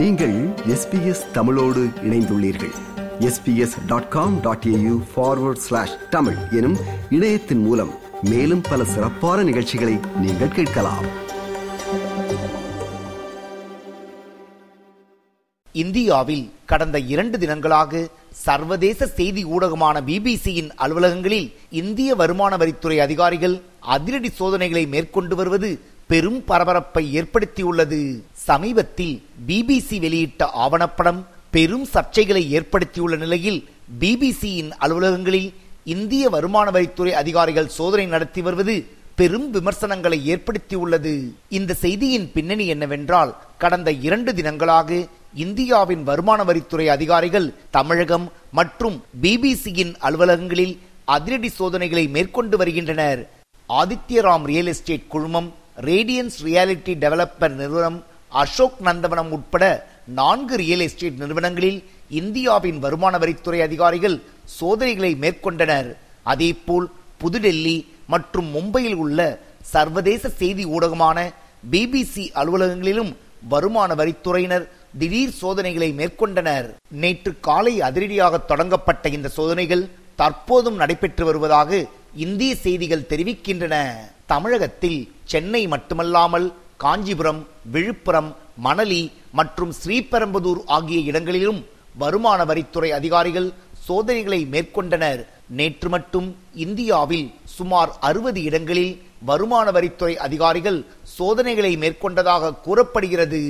நீங்கள் எஸ்பிஎஸ் தமிழோடு இணைந்துள்ளீர்கள். SBS dot com dot AU forward slash Tamil எனும் இணையத்தின் மூலம் மேலும் பல சிறப்பான நிகழ்ச்சிகளை நீங்கள் கேட்கலாம். இந்தியாவில் கடந்த இரண்டு தினங்களாக சர்வதேச செய்தி ஊடகமான பிபிசியின் அலுவலகங்களில் இந்திய வருமான வரித்துறை அதிகாரிகள் அதிரடி சோதனைகளை மேற்கொண்டு வருவது பெரும் பரபரப்பை ஏற்படுத்தியுள்ளது. சமீபத்தில் பிபிசி வெளியிட்ட ஆவணப்படம் பெரும் சர்ச்சைகளை ஏற்படுத்தியுள்ள நிலையில் பிபிசியின் அலுவலகங்களில் இந்திய வருமான வரித்துறை அதிகாரிகள் சோதனை நடத்தி வருவது பெரும் விமர்சனங்களை ஏற்படுத்தியுள்ளது. இந்த செய்தியின் பின்னணி என்னவென்றால் கடந்த இரண்டு தினங்களாக இந்தியாவின் வருமான வரித்துறை அதிகாரிகள் தமிழகம் மற்றும் பிபிசியின் அலுவலகங்களில் அதிரடி சோதனைகளை மேற்கொண்டு வருகின்றனர். ஆதித்யராம் ரியல் எஸ்டேட் குழுமம் ரேடியன்ஸ் ரியாலிட்டி டெவலப்பர் நிறுவனம் அசோக் நந்தவனம் உட்பட நான்கு ரியல் எஸ்டேட் நிறுவனங்களில் இந்தியாவின் வருமான வரித்துறை அதிகாரிகள் சோதனைகளை மேற்கொண்டனர். அதேபோல் புதுடெல்லி மற்றும் மும்பையில் உள்ள சர்வதேச செய்தி ஊடகமான பிபிசி அலுவலகங்களிலும் வருமான வரித்துறையினர் திடீர் சோதனைகளை மேற்கொண்டனர். நேற்று காலை அதிரடியாக தொடங்கப்பட்ட இந்த சோதனைகள் தற்போதும் நடைபெற்று வருவதாக இந்திய செய்திகள் தெரிவிக்கின்றன. தமிழகத்தில் சென்னை மட்டுமல்லாமல் காஞ்சிபுரம் விழுப்புரம் மணலி மற்றும் ஸ்ரீபெரும்புதூர் ஆகிய இடங்களிலும் வருமான வரித்துறை அதிகாரிகள் சோதனைகளை மேற்கொண்டனர். நேற்று மட்டும் இந்தியாவில் சுமார் அறுபது இடங்களில் வருமான வரித்துறை அதிகாரிகள் சோதனைகளை மேற்கொண்டதாக கூறப்படுகிறது.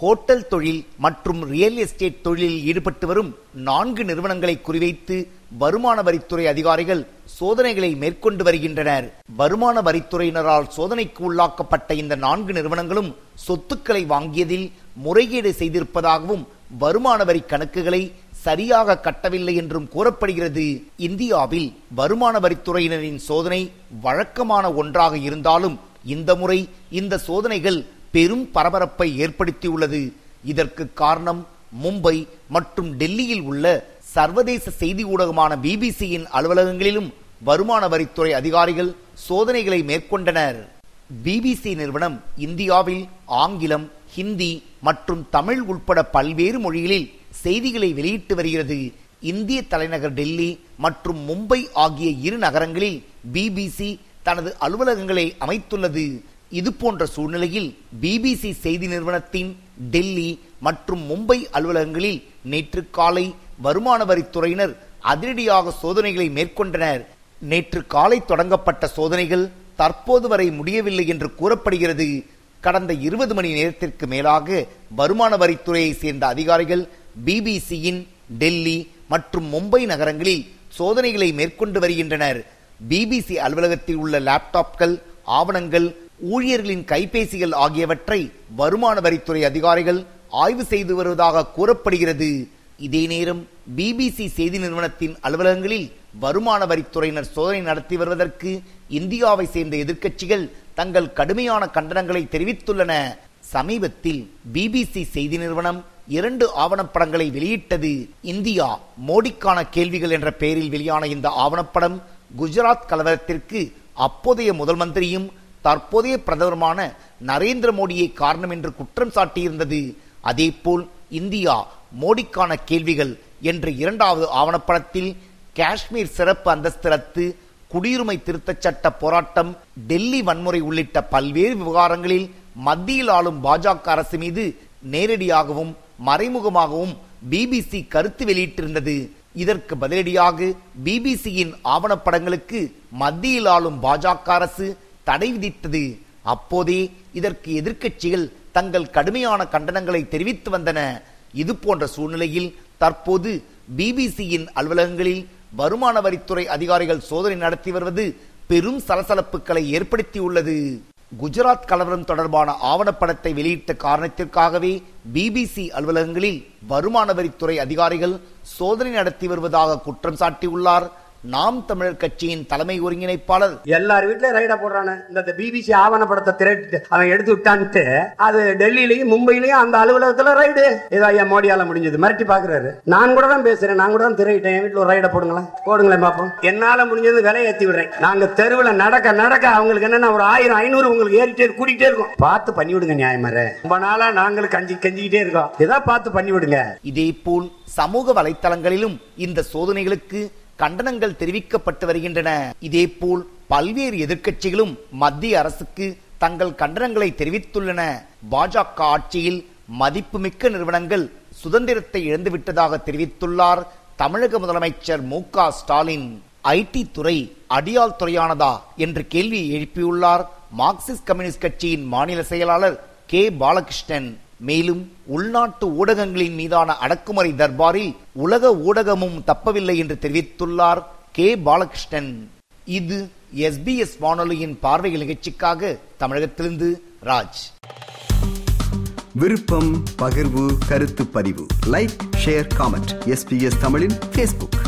ஹோட்டல் தொழில் மற்றும் ரியல் எஸ்டேட் தொழிலில் ஈடுபட்டு வரும் நான்கு நிறுவனங்களை குறிவைத்து வருமான வரித்துறை அதிகாரிகள் சோதனைகளை மேற்கொண்டு வருகின்றனர். வருமான வரித்துறையினரால் சோதனைக்கு உள்ளாக்கப்பட்ட இந்த நான்கு நிறுவனங்களும் சொத்துக்களை வாங்கியதில் முறைகேடு செய்திருப்பதாகவும் வருமான வரி கணக்குகளை சரியாக கட்டவில்லை என்றும் கூறப்படுகிறது. இந்தியாவில் வருமான வரித்துறையினரின் சோதனை வழக்கமான ஒன்றாக இருந்தாலும் இந்த முறை இந்த சோதனைகள் பெரும் பரபரப்பை ஏற்படுத்தியுள்ளது. இதற்கு காரணம் மும்பை மற்றும் டெல்லியில் உள்ள சர்வதேச செய்தி ஊடகமான பிபிசியின் அலுவலகங்களிலும் வருமான வரித்துறை அதிகாரிகள் சோதனைகளை மேற்கொண்டனர். பிபிசி நிறுவனம் இந்தியாவில் ஆங்கிலம் ஹிந்தி மற்றும் தமிழ் உட்பட பல்வேறு மொழிகளில் செய்திகளை வெளியிட்டு வருகிறது. இந்திய தலைநகர் டெல்லி மற்றும் மும்பை ஆகிய இரு நகரங்களில் பிபிசி தனது அலுவலகங்களை அமைத்துள்ளது. இது போன்ற சூழ்நிலையில் பிபிசி செய்தி நிறுவனத்தின் டெல்லி மற்றும் மும்பை அலுவலகங்களில் நேற்று காலை வருமான வரித்துறையினர் அதிரடியாக சோதனைகளை மேற்கொண்டனர். நேற்று காலை தொடங்கப்பட்ட சோதனைகள் தற்போது வரை முடியவில்லை என்று கூறப்படுகிறது. கடந்த இருபது மணி நேரத்திற்கு மேலாக வருமான வரித்துறையை சேர்ந்த அதிகாரிகள் பிபிசியின் டெல்லி மற்றும் மும்பை நகரங்களில் சோதனைகளை மேற்கொண்டு வருகின்றனர். பிபிசி அலுவலகத்தில் உள்ள லேப்டாப்கள் ஆவணங்கள் ஊழியர்களின் கைபேசிகள் ஆகியவற்றை வருமான வரித்துறை அதிகாரிகள் ஆய்வு செய்து வருவதாக கூறப்படுகிறது. இதே நேரம் பிபிசி செய்தி நிறுவனத்தின் அலுவலகங்களில் வருமான வரித்துறையினர் சோதனை நடத்தி வருவதற்கு இந்தியாவை சேர்ந்த எதிர்க்கட்சிகள் தங்கள் கடுமையான கண்டனங்களை தெரிவித்துள்ளன. சமீபத்தில் பிபிசி செய்தி நிறுவனம் இரண்டு ஆவணப்படங்களை வெளியிட்டது. இந்தியா மோடிக்கான கேள்விகள் என்ற பெயரில் வெளியான இந்த ஆவணப்படம் குஜராத் கலவரத்திற்கு அப்போதைய முதல் மந்திரியும் தற்போதைய பிரதமருமான நரேந்திர மோடியை காரணம் என்று குற்றம் சாட்டியிருந்தது. அதேபோல் இந்தியா மோடிக்கான கேள்விகள் என்ற இரண்டாவது ஆவணப்படத்தில் காஷ்மீர் சிறப்பு அந்தஸ்து ரத்து குடியுரிமை திருத்தச் சட்ட போராட்டம் டெல்லி வன்முறை உள்ளிட்ட பல்வேறு விவகாரங்களில் மத்தியில் ஆளும் பாஜக அரசு மீது நேரடியாகவும் மறைமுகமாகவும் பிபிசி கருத்து வெளியிட்டிருந்தது. இதற்கு பதிலடியாக பிபிசியின் ஆவணப்படங்களுக்கு மத்தியில் ஆளும் பாஜக அரசு தடை விதித்தது. அப்போதே இதற்கு எதிர்க்கட்சிகள் தங்கள் கடுமையான கண்டனங்களை தெரிவித்து வந்தன. இது போன்ற சூழ்நிலையில் தற்போது பிபிசியின் அலுவலகங்களில் வருமான வரித்துறை அதிகாரிகள் சோதனை நடத்தி வருவது பெரும் சலசலப்புகளை ஏற்படுத்தியுள்ளது. குஜராத் கலவரம் தொடர்பான ஆவணப்படத்தை வெளியிட்ட காரணத்திற்காகவே பிபிசி அலுவலகங்களில் வருமான வரித்துறை அதிகாரிகள் சோதனை நடத்தி வருவதாக குற்றம் சாட்டியுள்ளார். நாம் தமிழர் கட்சியின் தலைமை ஒருங்கிணைப்பாளர். எல்லார் வீட்லயும் ரைட போடுறானே. இந்த பிபிசி ஆவணப்படத்தை திரட்டு அவன் எடுத்து விட்டான்ட்டு அது டெல்லியிலயும் மும்பையிலயும் அந்த அலுவலகத்துல ரைடு. ஏதோ ஐயா மோடியால முடிஞ்சது. மிரட்டி பாக்குறாரு. நான் கூட தான் பேசுறேன். நான் கூட தான் திரையிட்டேன். என் வீட்டுல ஒரு ரைட போடுங்களேன். போடுங்களேன் பாப்போம். என்னால முடிஞ்சது விலை ஏத்தி விடுறேன். நாங்க தெருவுல நடக்க நடக்க அவங்களுக்கு என்னன்னா ஒரு ஆயிரம் ஐநூறு உங்களுக்கு ஏறிட்டே கூட்டிகிட்டே இருக்கும். பார்த்து பண்ணி விடுங்க நியாயமாரு ரொம்ப நாளா நாங்களும் கஞ்சி கஞ்சிக்கிட்டே இருக்கோம். ஏதா பார்த்து பண்ணி விடுங்க. இதேபோல் சமூக வலைத்தளங்களிலும் இந்த சோதனைகளுக்கு கண்டனங்கள் தெரிவிக்கப்பட்டு வருகின்றன. இதேபோல் பல்வேறு எதிர்க்கட்சிகளும் மத்திய அரசுக்கு தங்கள் கண்டனங்களை தெரிவித்துள்ளன. பாஜக ஆட்சியில் மதிப்புமிக்க நிறுவனங்கள் சுதந்திரத்தை இழந்துவிட்டதாக தெரிவித்துள்ளார் தமிழக முதலமைச்சர் மு ஸ்டாலின். ஐடி துறை அடியால் துறையானதா என்று கேள்வியை எழுப்பியுள்ளார் மார்க்சிஸ்ட் கம்யூனிஸ்ட் கட்சியின் மாநில செயலாளர் கே. பாலகிருஷ்ணன். மேலும் உள்நாட்டு ஊடகங்களின் மீதான அடக்குமுறை தர்பாரில் உலக ஊடகமும் தப்பவில்லை என்று தெரிவித்துள்ளார் கே. பாலகிருஷ்ணன். இது எஸ்பிஎஸ் வானொலியின் பார்வைகள் நிகழ்ச்சிக்காக தமிழகத்திலிருந்து ராஜ். விருப்பம் பகிர்வு கருத்து பதிவு. லைக் ஷேர் காமெண்ட் எஸ்பிஎஸ் தமிழின் பேஸ்புக்